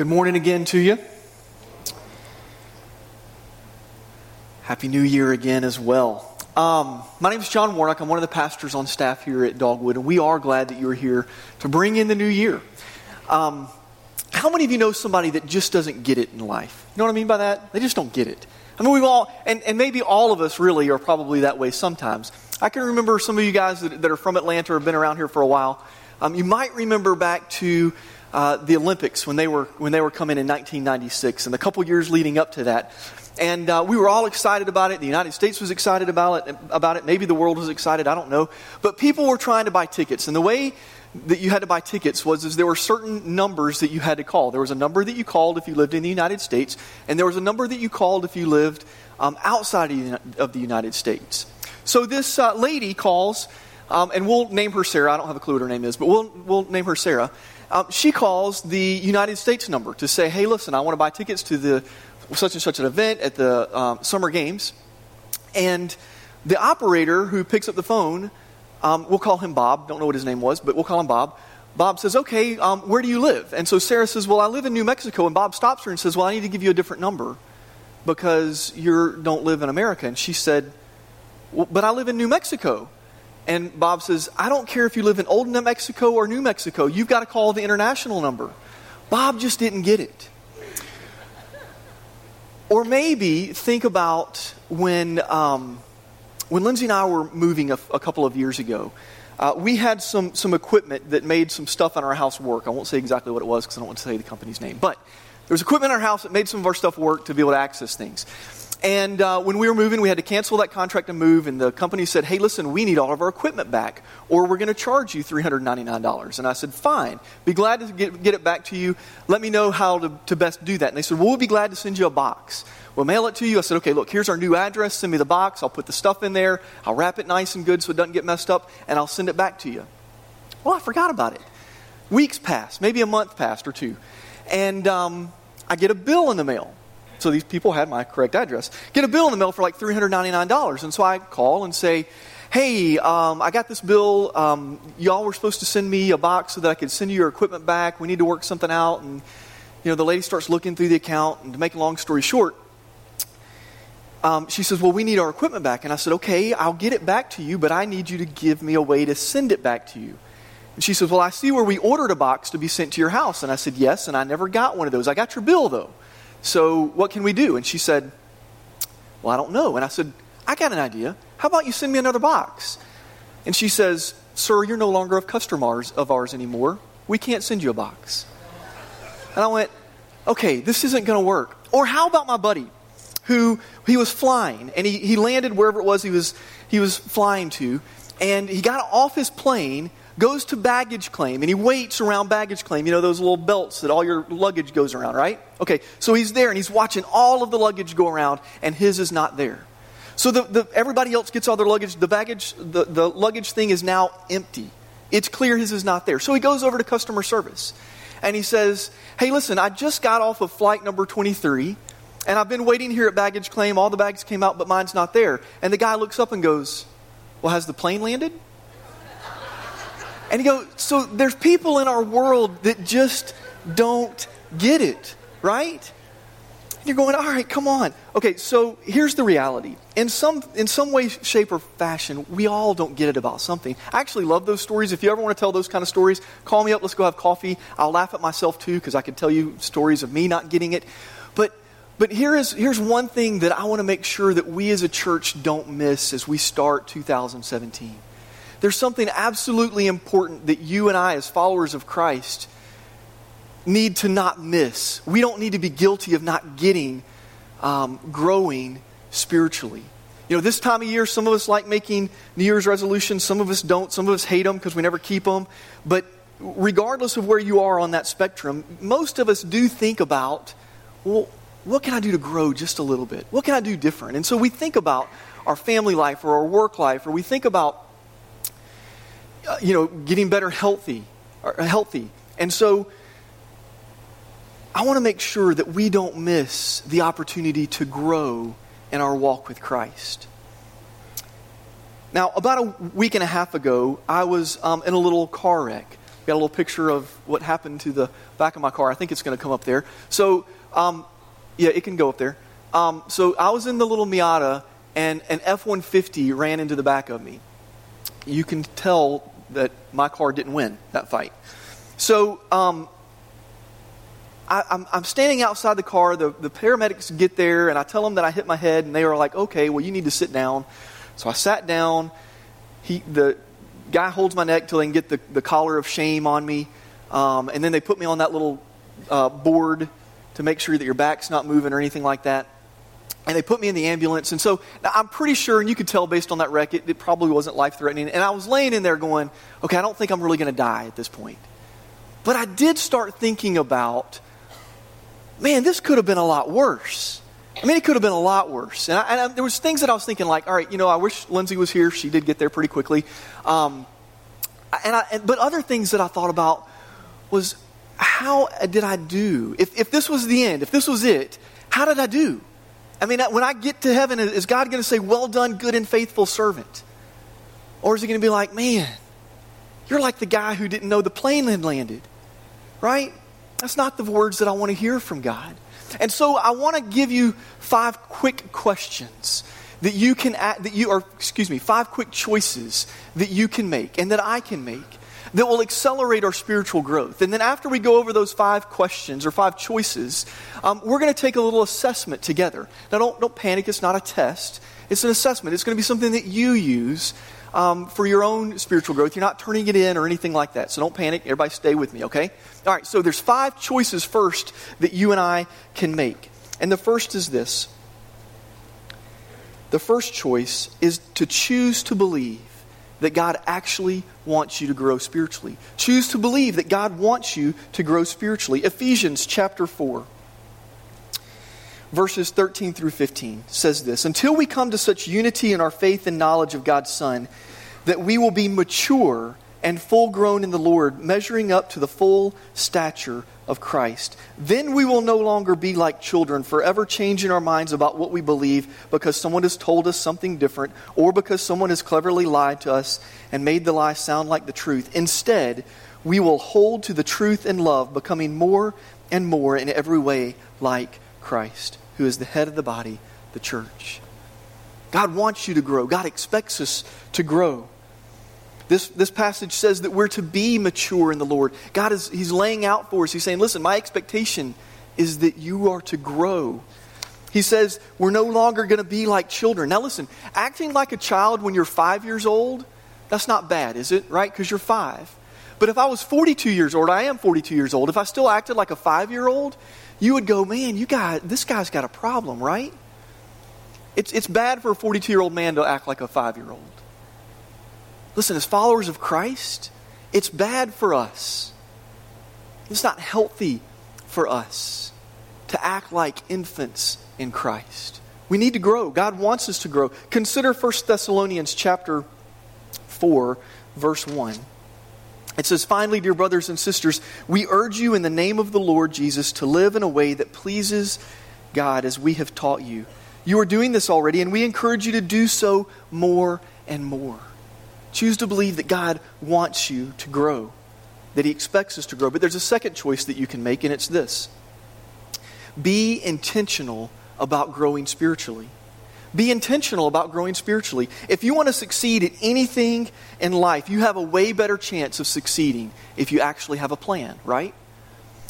Good morning again to you. Happy New Year again as well. Um, my name is John Warnock. I'm one of the pastors on staff here at Dogwood, and we are glad that you're here to bring in the new year. Um, how many of you know somebody that just doesn't get it in life? You know what I mean by that? They just don't get it. I mean, we've all, and, and maybe all of us really are probably that way sometimes. I can remember some of you guys that, that are from Atlanta or have been around here for a while. Um, you might remember back to uh, the Olympics when they were when they were coming in 1996, and the couple years leading up to that. And uh, we were all excited about it. The United States was excited about it. About it. Maybe the world was excited. I don't know. But people were trying to buy tickets, and the way that you had to buy tickets was is there were certain numbers that you had to call. There was a number that you called if you lived in the United States, and there was a number that you called if you lived um, outside of the United States. So this uh, lady calls, um, and we'll name her Sarah. I don't have a clue what her name is, but we'll, we'll name her Sarah. Um, she calls the United States number to say, hey, listen, I want to buy tickets to the such and such an event at the um, summer games. And the operator who picks up the phone um, we'll call him Bob. Don't know what his name was, but we'll call him Bob. Bob says, Okay, um, where do you live? And so Sarah says, Well, I live in New Mexico. And Bob stops her and says, Well, I need to give you a different number because you don't live in America. And she said, well, But I live in New Mexico. And Bob says, I don't care if you live in Old New Mexico or New Mexico. You've got to call the international number. Bob just didn't get it. Or maybe think about when. Um, when Lindsay and I were moving a, a couple of years ago, uh, we had some, some equipment that made some stuff in our house work. I won't say exactly what it was because I don't want to say the company's name. But there was equipment in our house that made some of our stuff work to be able to access things. And uh, when we were moving, we had to cancel that contract and move. And the company said, hey, listen, we need all of our equipment back, or we're going to charge you $399. And I said, fine, be glad to get, get it back to you. Let me know how to, to best do that. And they said, well, we'll be glad to send you a box. We'll mail it to you. I said, okay, look, here's our new address. Send me the box. I'll put the stuff in there. I'll wrap it nice and good so it doesn't get messed up, and I'll send it back to you. Well, I forgot about it. Weeks passed, maybe a month passed or two. And um, I get a bill in the mail. So these people had my correct address. Get a bill in the mail for like $399. And so I call and say, hey, um, I got this bill. Um, y'all were supposed to send me a box so that I could send you your equipment back. We need to work something out. And, you know, the lady starts looking through the account. And to make a long story short, um, she says, Well, we need our equipment back. And I said, Okay, I'll get it back to you, but I need you to give me a way to send it back to you. And she says, Well, I see where we ordered a box to be sent to your house. And I said, Yes, and I never got one of those. I got your bill, though. So what can we do? And she said, Well, I don't know. And I said, I got an idea. How about you send me another box? And she says, Sir, you're no longer a customer of ours anymore. We can't send you a box. And I went, Okay, this isn't going to work. Or how about my buddy? who he was flying, and he, he landed wherever it was he was, he was flying to, and he got off his plane, goes to baggage claim, and he waits around baggage claim. You know, those little belts that all your luggage goes around, right? Okay, so he's there, and he's watching all of the luggage go around, and his is not there. So the, the, everybody else gets all their luggage. The baggage, the, the luggage thing is now empty. It's clear his is not there. So he goes over to customer service and he says, Hey, listen, I just got off of flight number 23 and I've been waiting here at baggage claim. All the bags came out, but mine's not there. And the guy looks up and goes, Well, has the plane landed? And you go, So there's people in our world that just don't get it, right? And you're going, all right, come on. Okay, so here's the reality. In some, in some way, shape, or fashion, we all don't get it about something. I actually love those stories. If you ever want to tell those kind of stories, call me up. Let's go have coffee. I'll laugh at myself too because I can tell you stories of me not getting it. But but here is, here's one thing that I want to make sure that we as a church don't miss as we start 2017. There's something absolutely important that you and I, as followers of Christ, need to not miss. We don't need to be guilty of not getting, um, growing spiritually. You know, this time of year, some of us like making New Year's resolutions, some of us don't, some of us hate them because we never keep them. But regardless of where you are on that spectrum, most of us do think about, well, what can I do to grow just a little bit? What can I do different? And so we think about our family life or our work life, or we think about, uh, you know, getting better healthy, uh, healthy. And so I want to make sure that we don't miss the opportunity to grow in our walk with Christ. Now, about a week and a half ago, I was um, in a little car wreck. got a little picture of what happened to the back of my car. I think it's going to come up there. So, um, yeah, it can go up there. Um, so I was in the little Miata, and an F 150 ran into the back of me. You can tell that my car didn't win that fight. So um, I, am I'm standing outside the car. The, the paramedics get there, and I tell them that I hit my head, and they are like, okay, well, you need to sit down. So I sat down. He, the guy holds my neck till they can get the, the collar of shame on me. Um, and then they put me on that little uh, board to make sure that your back's not moving or anything like that. And they put me in the ambulance. And so I'm pretty sure, and you could tell based on that wreck, it, it probably wasn't life threatening. And I was laying in there going, okay, I don't think I'm really going to die at this point. But I did start thinking about man, this could have been a lot worse. I mean, it could have been a lot worse. And, I, and I, there was things that I was thinking, like, all right, you know, I wish Lindsay was here. She did get there pretty quickly. Um, and I, but other things that I thought about was, how did I do? If, if this was the end, if this was it, how did I do? I mean, when I get to heaven, is God going to say, well done, good and faithful servant? Or is he going to be like, man, you're like the guy who didn't know the plane had landed, right? That's not the words that I want to hear from God. And so I want to give you five quick questions that you can that you or excuse me, five quick choices that you can make and that I can make that will accelerate our spiritual growth. And then after we go over those five questions or five choices, um, we're going to take a little assessment together. Now, don't, don't panic, it's not a test, it's an assessment. It's going to be something that you use um, for your own spiritual growth. You're not turning it in or anything like that. So don't panic. Everybody stay with me, okay? All right, so there's five choices first that you and I can make. And the first is this. The first choice is to choose to believe that God actually wants you to grow spiritually. Choose to believe that God wants you to grow spiritually. Ephesians chapter 4 verses 13 through 15 says this Until we come to such unity in our faith and knowledge of God's Son, that we will be mature and full grown in the Lord, measuring up to the full stature of Christ. Then we will no longer be like children, forever changing our minds about what we believe because someone has told us something different or because someone has cleverly lied to us and made the lie sound like the truth. Instead, we will hold to the truth in love, becoming more and more in every way like Christ who is the head of the body, the church. God wants you to grow. God expects us to grow. This, this passage says that we're to be mature in the Lord. God is He's laying out for us. He's saying, listen, my expectation is that you are to grow. He says, we're no longer going to be like children. Now, listen, acting like a child when you're five years old, that's not bad, is it? Right? Because you're five. But if I was 42 years old, I am 42 years old, if I still acted like a five year old, you would go, man, you got this guy's got a problem, right? It's, it's bad for a 42 year old man to act like a five year old. Listen, as followers of Christ, it's bad for us. It's not healthy for us to act like infants in Christ. We need to grow. God wants us to grow. Consider 1 Thessalonians chapter 4, verse 1. It says, Finally, dear brothers and sisters, we urge you in the name of the Lord Jesus to live in a way that pleases God as we have taught you. You are doing this already, and we encourage you to do so more and more. Choose to believe that God wants you to grow, that He expects us to grow. But there's a second choice that you can make, and it's this be intentional about growing spiritually. Be intentional about growing spiritually. If you want to succeed at anything in life, you have a way better chance of succeeding if you actually have a plan, right?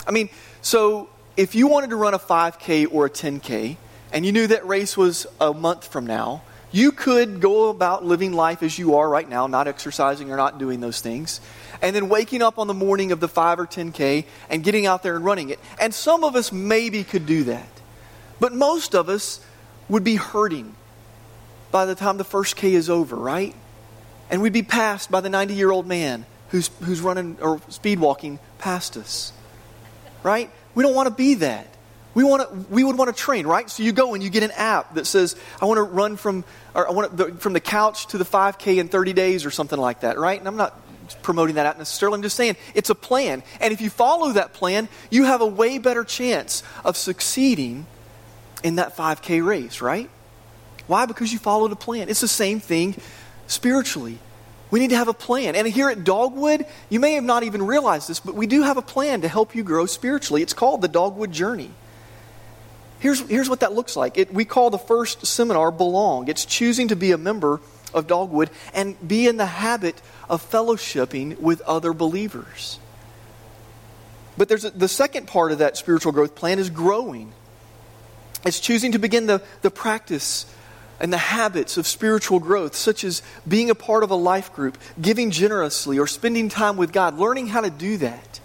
I mean, so if you wanted to run a 5K or a 10K, and you knew that race was a month from now, you could go about living life as you are right now, not exercising or not doing those things, and then waking up on the morning of the 5 or 10K and getting out there and running it. And some of us maybe could do that. But most of us would be hurting by the time the first K is over, right? And we'd be passed by the 90 year old man who's, who's running or speed walking past us, right? We don't want to be that. We, want to, we would want to train, right? So you go and you get an app that says, I want to run from, or I want to, from the couch to the 5K in 30 days or something like that, right? And I'm not promoting that out necessarily. I'm just saying it's a plan. And if you follow that plan, you have a way better chance of succeeding in that 5K race, right? Why? Because you followed a plan. It's the same thing spiritually. We need to have a plan. And here at Dogwood, you may have not even realized this, but we do have a plan to help you grow spiritually. It's called the Dogwood Journey. Here's, here's what that looks like. It, we call the first seminar Belong. It's choosing to be a member of Dogwood and be in the habit of fellowshipping with other believers. But there's a, the second part of that spiritual growth plan is growing. It's choosing to begin the, the practice and the habits of spiritual growth, such as being a part of a life group, giving generously, or spending time with God, learning how to do that.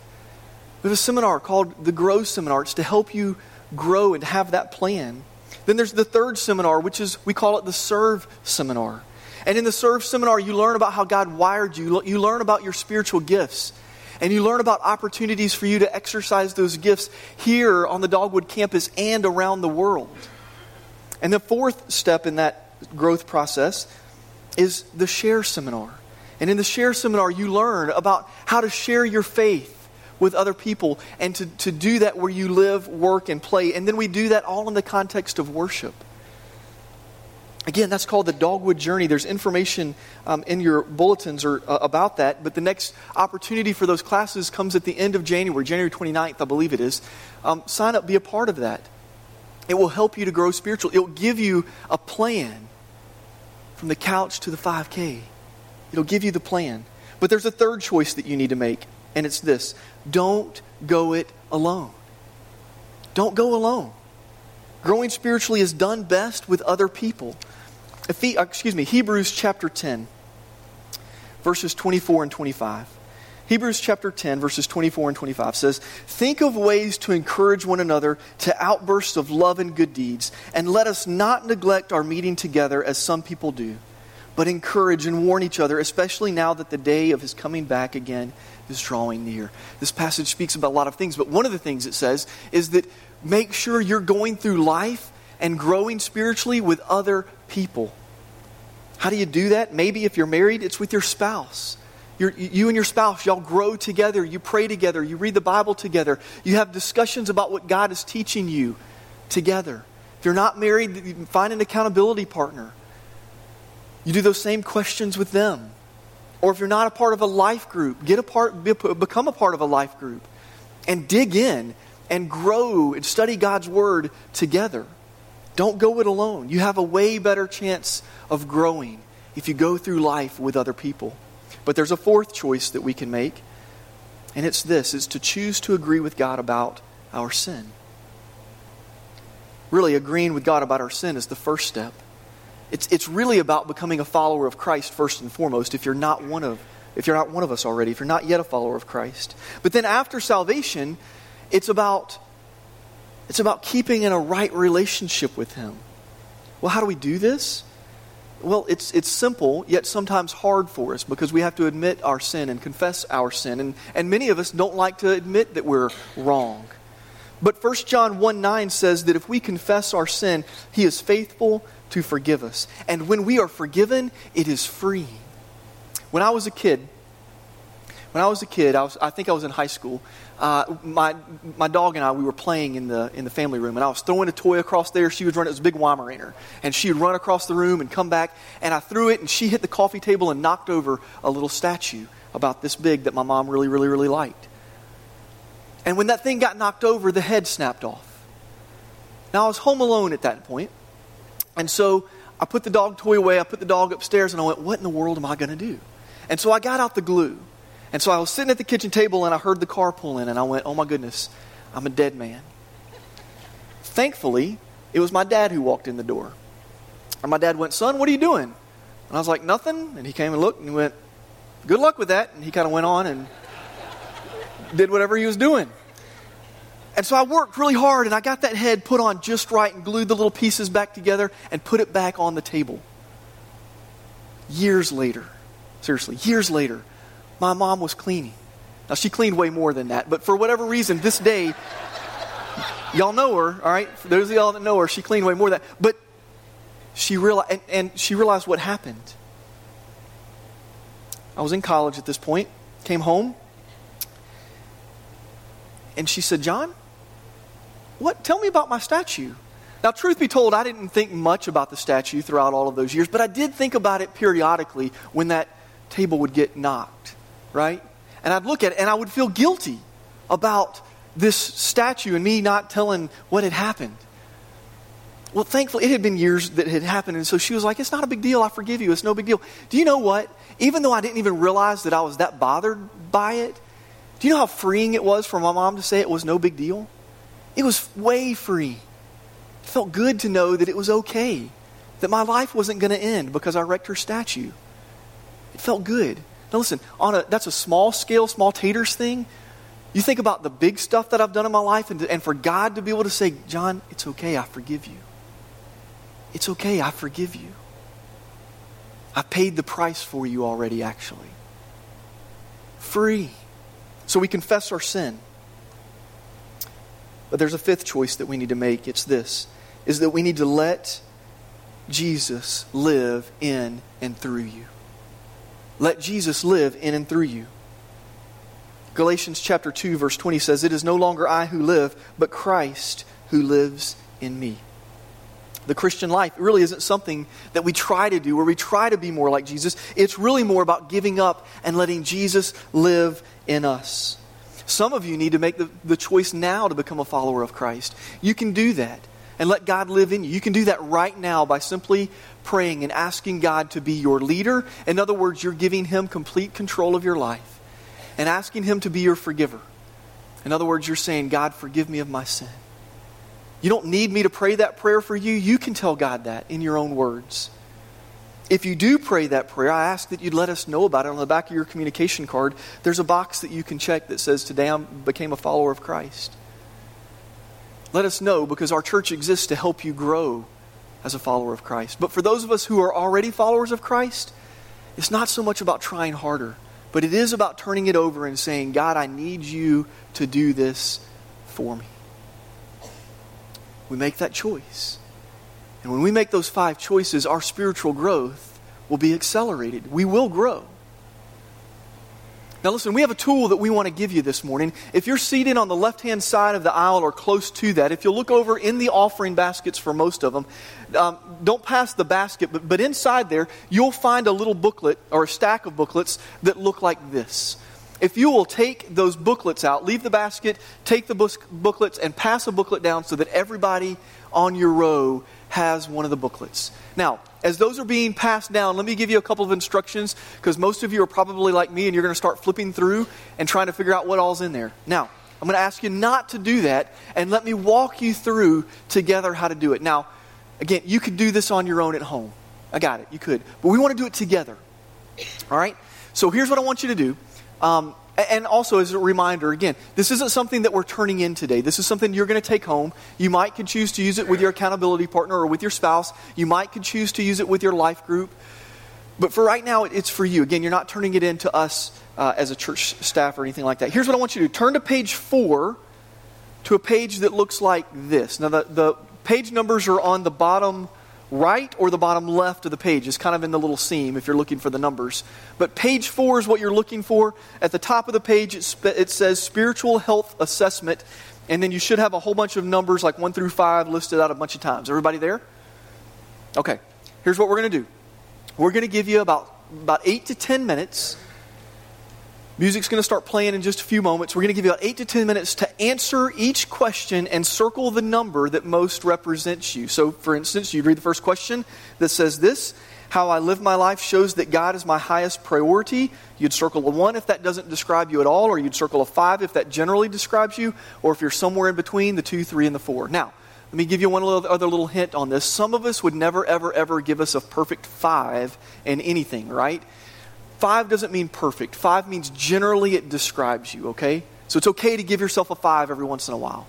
We have a seminar called the Grow Seminar. It's to help you grow and have that plan. Then there's the third seminar, which is, we call it the Serve Seminar. And in the Serve Seminar, you learn about how God wired you, you learn about your spiritual gifts, and you learn about opportunities for you to exercise those gifts here on the Dogwood campus and around the world. And the fourth step in that growth process is the Share Seminar. And in the Share Seminar, you learn about how to share your faith with other people and to, to do that where you live, work, and play. And then we do that all in the context of worship. Again, that's called the Dogwood Journey. There's information um, in your bulletins or, uh, about that, but the next opportunity for those classes comes at the end of January, January 29th, I believe it is. Um, sign up, be a part of that. It will help you to grow spiritual. It will give you a plan from the couch to the 5K. It'll give you the plan. But there's a third choice that you need to make, and it's this don't go it alone. Don't go alone. Growing spiritually is done best with other people. Uh, excuse me, Hebrews chapter 10, verses 24 and 25. Hebrews chapter 10, verses 24 and 25 says, Think of ways to encourage one another to outbursts of love and good deeds, and let us not neglect our meeting together as some people do, but encourage and warn each other, especially now that the day of his coming back again is drawing near. This passage speaks about a lot of things, but one of the things it says is that make sure you're going through life and growing spiritually with other people. How do you do that? Maybe if you're married, it's with your spouse. You're, you and your spouse, y'all grow together, you pray together, you read the Bible together, you have discussions about what God is teaching you together. If you're not married, find an accountability partner. You do those same questions with them. Or if you're not a part of a life group, get a part, become a part of a life group and dig in and grow and study God's Word together. Don't go it alone. You have a way better chance of growing if you go through life with other people. But there's a fourth choice that we can make, and it's this is to choose to agree with God about our sin. Really, agreeing with God about our sin is the first step. It's, it's really about becoming a follower of Christ first and foremost if you're not one of if you're not one of us already, if you're not yet a follower of Christ. But then after salvation, it's about it's about keeping in a right relationship with him. Well, how do we do this? Well, it's, it's simple, yet sometimes hard for us because we have to admit our sin and confess our sin. And, and many of us don't like to admit that we're wrong. But 1 John 1 9 says that if we confess our sin, he is faithful to forgive us. And when we are forgiven, it is free. When I was a kid, when I was a kid, I, was, I think I was in high school, uh, my, my dog and I, we were playing in the, in the family room, and I was throwing a toy across there. She was running, it was a big Weimaraner. And she would run across the room and come back, and I threw it, and she hit the coffee table and knocked over a little statue about this big that my mom really, really, really liked. And when that thing got knocked over, the head snapped off. Now, I was home alone at that point, and so I put the dog toy away, I put the dog upstairs, and I went, What in the world am I going to do? And so I got out the glue. And so I was sitting at the kitchen table and I heard the car pull in and I went, oh my goodness, I'm a dead man. Thankfully, it was my dad who walked in the door. And my dad went, son, what are you doing? And I was like, nothing. And he came and looked and he went, good luck with that. And he kind of went on and did whatever he was doing. And so I worked really hard and I got that head put on just right and glued the little pieces back together and put it back on the table. Years later, seriously, years later, my mom was cleaning. Now, she cleaned way more than that, but for whatever reason, this day, y'all know her, all right? For those of y'all that know her, she cleaned way more than that. But she realized, and, and she realized what happened. I was in college at this point, came home, and she said, John, what? Tell me about my statue. Now, truth be told, I didn't think much about the statue throughout all of those years, but I did think about it periodically when that table would get knocked, right? And I'd look at it and I would feel guilty about this statue and me not telling what had happened. Well, thankfully, it had been years that had happened, and so she was like, It's not a big deal. I forgive you. It's no big deal. Do you know what? Even though I didn't even realize that I was that bothered by it, do you know how freeing it was for my mom to say it was no big deal? It was way free. It felt good to know that it was okay, that my life wasn't going to end because I wrecked her statue. It felt good. Now, listen, on a, that's a small scale, small taters thing. You think about the big stuff that I've done in my life, and, and for God to be able to say, John, it's okay, I forgive you. It's okay, I forgive you. I paid the price for you already, actually. Free. So we confess our sin. But there's a fifth choice that we need to make. It's this is that we need to let Jesus live in and through you. Let Jesus live in and through you. Galatians chapter 2 verse 20 says, "It is no longer I who live, but Christ who lives in me." The Christian life really isn't something that we try to do where we try to be more like Jesus. It's really more about giving up and letting Jesus live in us. Some of you need to make the, the choice now to become a follower of Christ. You can do that and let God live in you. You can do that right now by simply praying and asking God to be your leader. In other words, you're giving Him complete control of your life and asking Him to be your forgiver. In other words, you're saying, God, forgive me of my sin. You don't need me to pray that prayer for you. You can tell God that in your own words. If you do pray that prayer, I ask that you'd let us know about it. On the back of your communication card, there's a box that you can check that says, Today I became a follower of Christ. Let us know because our church exists to help you grow as a follower of Christ. But for those of us who are already followers of Christ, it's not so much about trying harder, but it is about turning it over and saying, God, I need you to do this for me we make that choice. And when we make those five choices, our spiritual growth will be accelerated. We will grow. Now, listen, we have a tool that we want to give you this morning. If you're seated on the left hand side of the aisle or close to that, if you'll look over in the offering baskets for most of them, um, don't pass the basket, but, but inside there, you'll find a little booklet or a stack of booklets that look like this if you will take those booklets out, leave the basket, take the booklets, and pass a booklet down so that everybody on your row has one of the booklets. Now, as those are being passed down, let me give you a couple of instructions because most of you are probably like me and you're going to start flipping through and trying to figure out what all's in there. Now, I'm going to ask you not to do that and let me walk you through together how to do it. Now, again, you could do this on your own at home. I got it. You could. But we want to do it together. All right? So here's what I want you to do. Um, and also, as a reminder, again, this isn't something that we're turning in today. This is something you're going to take home. You might could choose to use it with your accountability partner or with your spouse. You might could choose to use it with your life group. But for right now, it's for you. Again, you're not turning it in to us uh, as a church staff or anything like that. Here's what I want you to do turn to page four to a page that looks like this. Now, the, the page numbers are on the bottom right or the bottom left of the page. It's kind of in the little seam if you're looking for the numbers. But page four is what you're looking for. At the top of the page, it says spiritual health assessment. And then you should have a whole bunch of numbers, like one through five, listed out a bunch of times. Everybody there? Okay. Here's what we're going to do we're going to give you about, about eight to ten minutes Music's going to start playing in just a few moments. We're going to give you about eight to ten minutes to answer each question and circle the number that most represents you. So, for instance, you'd read the first question that says this How I live my life shows that God is my highest priority. You'd circle a one if that doesn't describe you at all, or you'd circle a five if that generally describes you, or if you're somewhere in between the two, three, and the four. Now, let me give you one other little hint on this. Some of us would never, ever, ever give us a perfect five in anything, right? Five doesn't mean perfect. Five means generally it describes you, okay? So it's okay to give yourself a five every once in a while.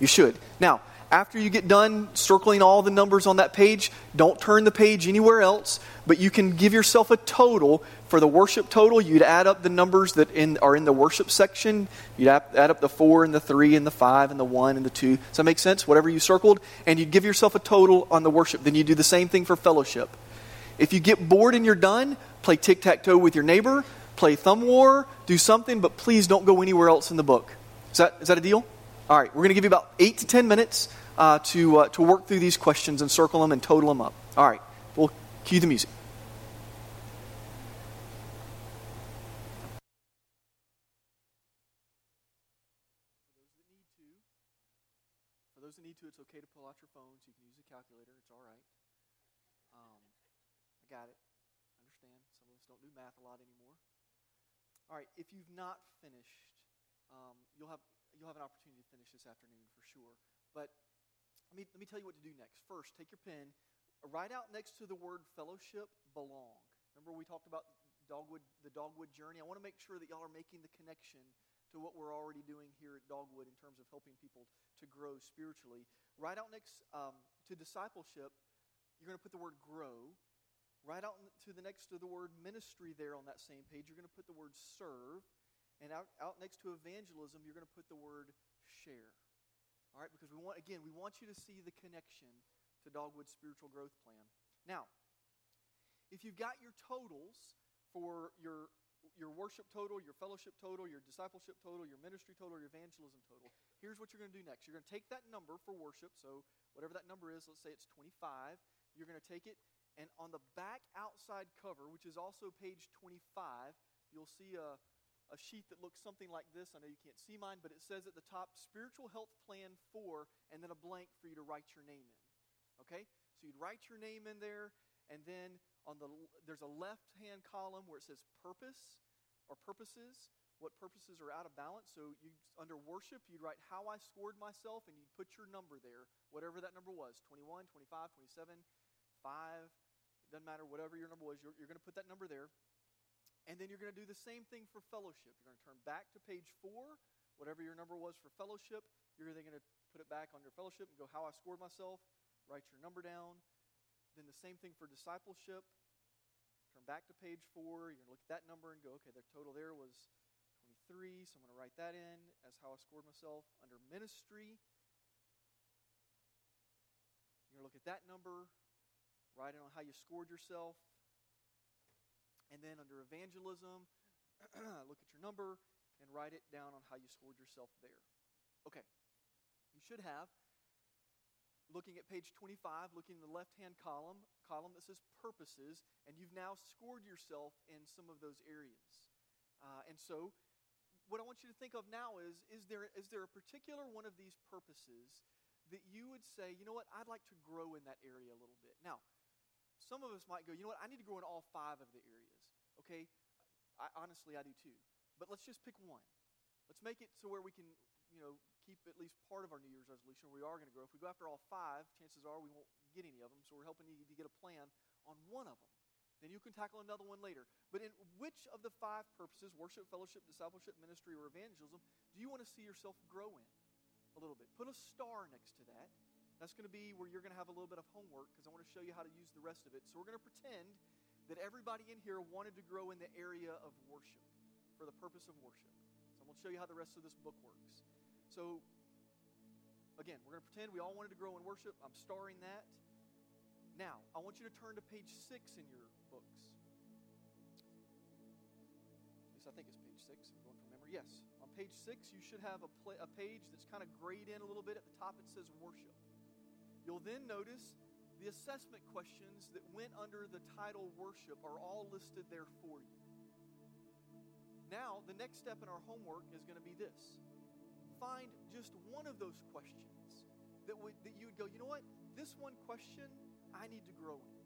You should. Now, after you get done circling all the numbers on that page, don't turn the page anywhere else, but you can give yourself a total. For the worship total, you'd add up the numbers that in, are in the worship section. You'd add, up the four and the three and the five and the one and the two. Does that make sense? Whatever you circled. And you'd give yourself a total on the worship. Then you do the same thing for fellowship. If you get bored and you're done, play tic tac toe with your neighbor, play thumb war, do something, but please don't go anywhere else in the book. Is that, is that a deal? All right, we're going to give you about eight to ten minutes uh, to, uh, to work through these questions and circle them and total them up. All right, we'll cue the music. those that need to, it's okay to pull out your phone so you can use the calculator. It's all right. Um, I got it. I understand. Some of us don't do math a lot anymore. All right, if you've not finished, um, you'll, have, you'll have an opportunity to finish this afternoon for sure. But let me, let me tell you what to do next. First, take your pen, write out next to the word fellowship, belong. Remember we talked about Dogwood, the Dogwood journey? I want to make sure that y'all are making the connection to what we're already doing here at Dogwood in terms of helping people to grow spiritually. Write out next um, to discipleship, you're going to put the word grow. Write out to the next to the word ministry there on that same page, you're going to put the word serve. And out, out next to evangelism, you're going to put the word share. All right, because we want, again, we want you to see the connection to Dogwood's spiritual growth plan. Now, if you've got your totals for your, your worship total, your fellowship total, your discipleship total, your ministry total, your evangelism total, here's what you're going to do next. You're going to take that number for worship, so whatever that number is, let's say it's 25, you're going to take it and on the back outside cover, which is also page 25, you'll see a, a sheet that looks something like this. I know you can't see mine, but it says at the top, Spiritual Health Plan 4, and then a blank for you to write your name in. Okay? So you'd write your name in there, and then on the there's a left-hand column where it says purpose or purposes. What purposes are out of balance? So you under worship, you'd write how I scored myself, and you'd put your number there, whatever that number was 21, 25, 27, 5, it doesn't matter, whatever your number was, you're, you're going to put that number there. And then you're going to do the same thing for fellowship. You're going to turn back to page four, whatever your number was for fellowship. You're then going to put it back on your fellowship and go, How I scored myself, write your number down. Then the same thing for discipleship. Turn back to page four. You're going to look at that number and go, Okay, the total there was 23, so I'm going to write that in as how I scored myself. Under ministry, you're going to look at that number, write it on how you scored yourself. And then under evangelism, look at your number and write it down on how you scored yourself there. Okay. You should have, looking at page 25, looking in the left hand column, column that says purposes, and you've now scored yourself in some of those areas. Uh, and so, what I want you to think of now is is there, is there a particular one of these purposes that you would say, you know what, I'd like to grow in that area a little bit? Now, some of us might go, you know what, I need to grow in all five of the areas. Okay? I, honestly, I do too. But let's just pick one. Let's make it so where we can, you know, keep at least part of our New Year's resolution where we are going to grow. If we go after all five, chances are we won't get any of them. So we're helping you to get a plan on one of them. Then you can tackle another one later. But in which of the five purposes, worship, fellowship, discipleship, ministry, or evangelism, do you want to see yourself grow in a little bit? Put a star next to that that's going to be where you're going to have a little bit of homework because I want to show you how to use the rest of it. So we're going to pretend that everybody in here wanted to grow in the area of worship for the purpose of worship. So I'm going to show you how the rest of this book works. So again, we're going to pretend we all wanted to grow in worship. I'm starring that. Now, I want you to turn to page six in your books. At least I think it's page six. I'm going from memory. Yes. On page six, you should have a, a page that's kind of grayed in a little bit. At the top, it says worship. You'll then notice the assessment questions that went under the title worship are all listed there for you. Now, the next step in our homework is going to be this find just one of those questions that, would, that you would go, you know what? This one question I need to grow in.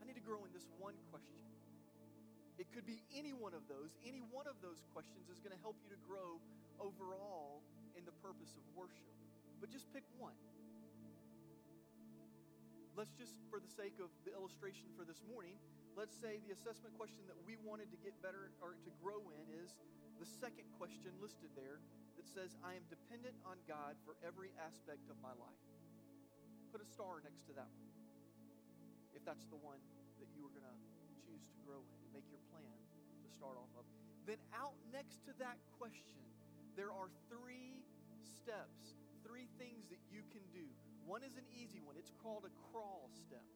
I need to grow in this one question. It could be any one of those. Any one of those questions is going to help you to grow overall in the purpose of worship. But just pick one let's just, for the sake of the illustration for this morning, let's say the assessment question that we wanted to get better or to grow in is the second question listed there that says, I am dependent on God for every aspect of my life. Put a star next to that one, if that's the one that you are going to choose to grow in and make your plan to start off of. Then, out next to that question, there are three steps, three things that you can do one is an easy one. It's called a crawl step.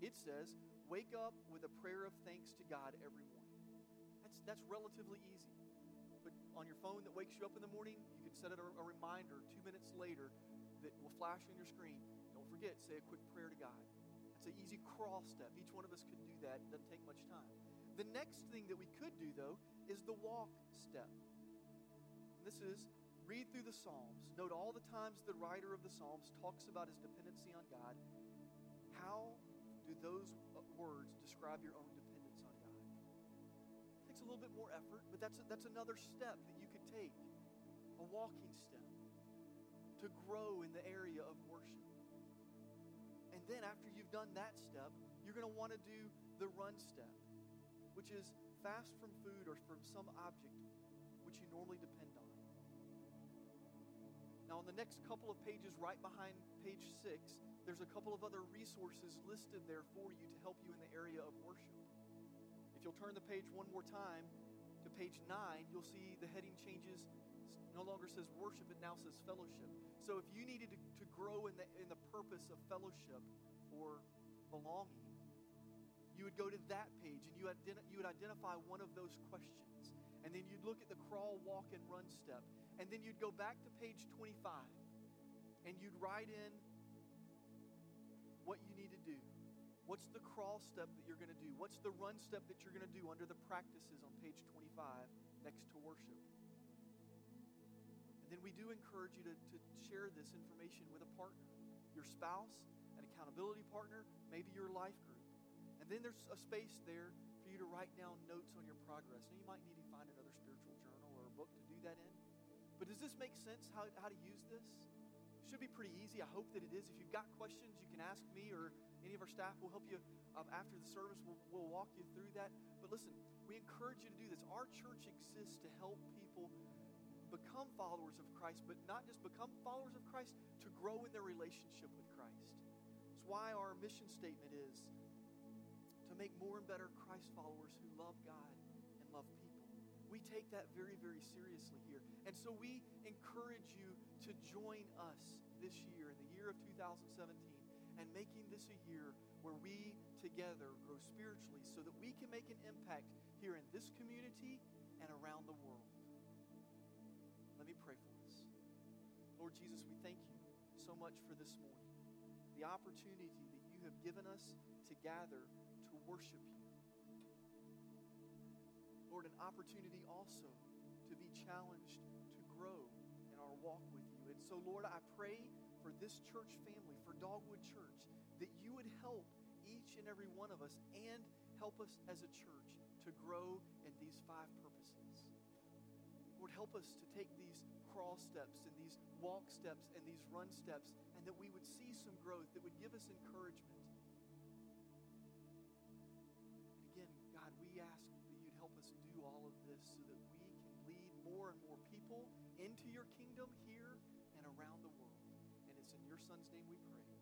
It says, wake up with a prayer of thanks to God every morning. That's, that's relatively easy. Put on your phone that wakes you up in the morning, you can set it a, a reminder two minutes later that will flash on your screen. Don't forget, say a quick prayer to God. That's an easy crawl step. Each one of us could do that. It doesn't take much time. The next thing that we could do, though, is the walk step. And this is read through the Psalms, note all the times the writer of the Psalms talks about his dependency on God. How do those uh, words describe your own dependence on God? It takes a little bit more effort, but that's, that's another step that you could take, a walking step to grow in the area of worship. And then after you've done that step, you're going to want to do the run step, which is fast from food or from some object which you normally depend on. Now, on the next couple of pages, right behind page six, there's a couple of other resources listed there for you to help you in the area of worship. If you'll turn the page one more time to page nine, you'll see the heading changes. No longer says worship, it now says fellowship. So if you needed to, to grow in the, in the purpose of fellowship or belonging, you would go to that page and you, identi- you would identify one of those questions. And then you'd look at the crawl, walk, and run step. And then you'd go back to page 25 and you'd write in what you need to do. What's the crawl step that you're going to do? What's the run step that you're going to do under the practices on page 25 next to worship? And then we do encourage you to, to share this information with a partner your spouse, an accountability partner, maybe your life group. And then there's a space there for you to write down notes on your progress. Now, you might need to find another spiritual journal or a book to do that in. But does this make sense how, how to use this? It should be pretty easy. I hope that it is. If you've got questions, you can ask me or any of our staff. We'll help you um, after the service. We'll, we'll walk you through that. But listen, we encourage you to do this. Our church exists to help people become followers of Christ, but not just become followers of Christ, to grow in their relationship with Christ. It's why our mission statement is to make more and better Christ followers who love God and love people. We take that very, very seriously here. And so we encourage you to join us this year, in the year of 2017, and making this a year where we together grow spiritually so that we can make an impact here in this community and around the world. Let me pray for us. Lord Jesus, we thank you so much for this morning, the opportunity that you have given us to gather to worship you. Lord, an opportunity also to be challenged to grow in our walk with you. And so, Lord, I pray for this church family, for Dogwood Church, that you would help each and every one of us and help us as a church to grow in these five purposes. Lord, help us to take these crawl steps and these walk steps and these run steps, and that we would see some growth that would give us encouragement. All of this so that we can lead more and more people into your kingdom here and around the world. And it's in your Son's name we pray.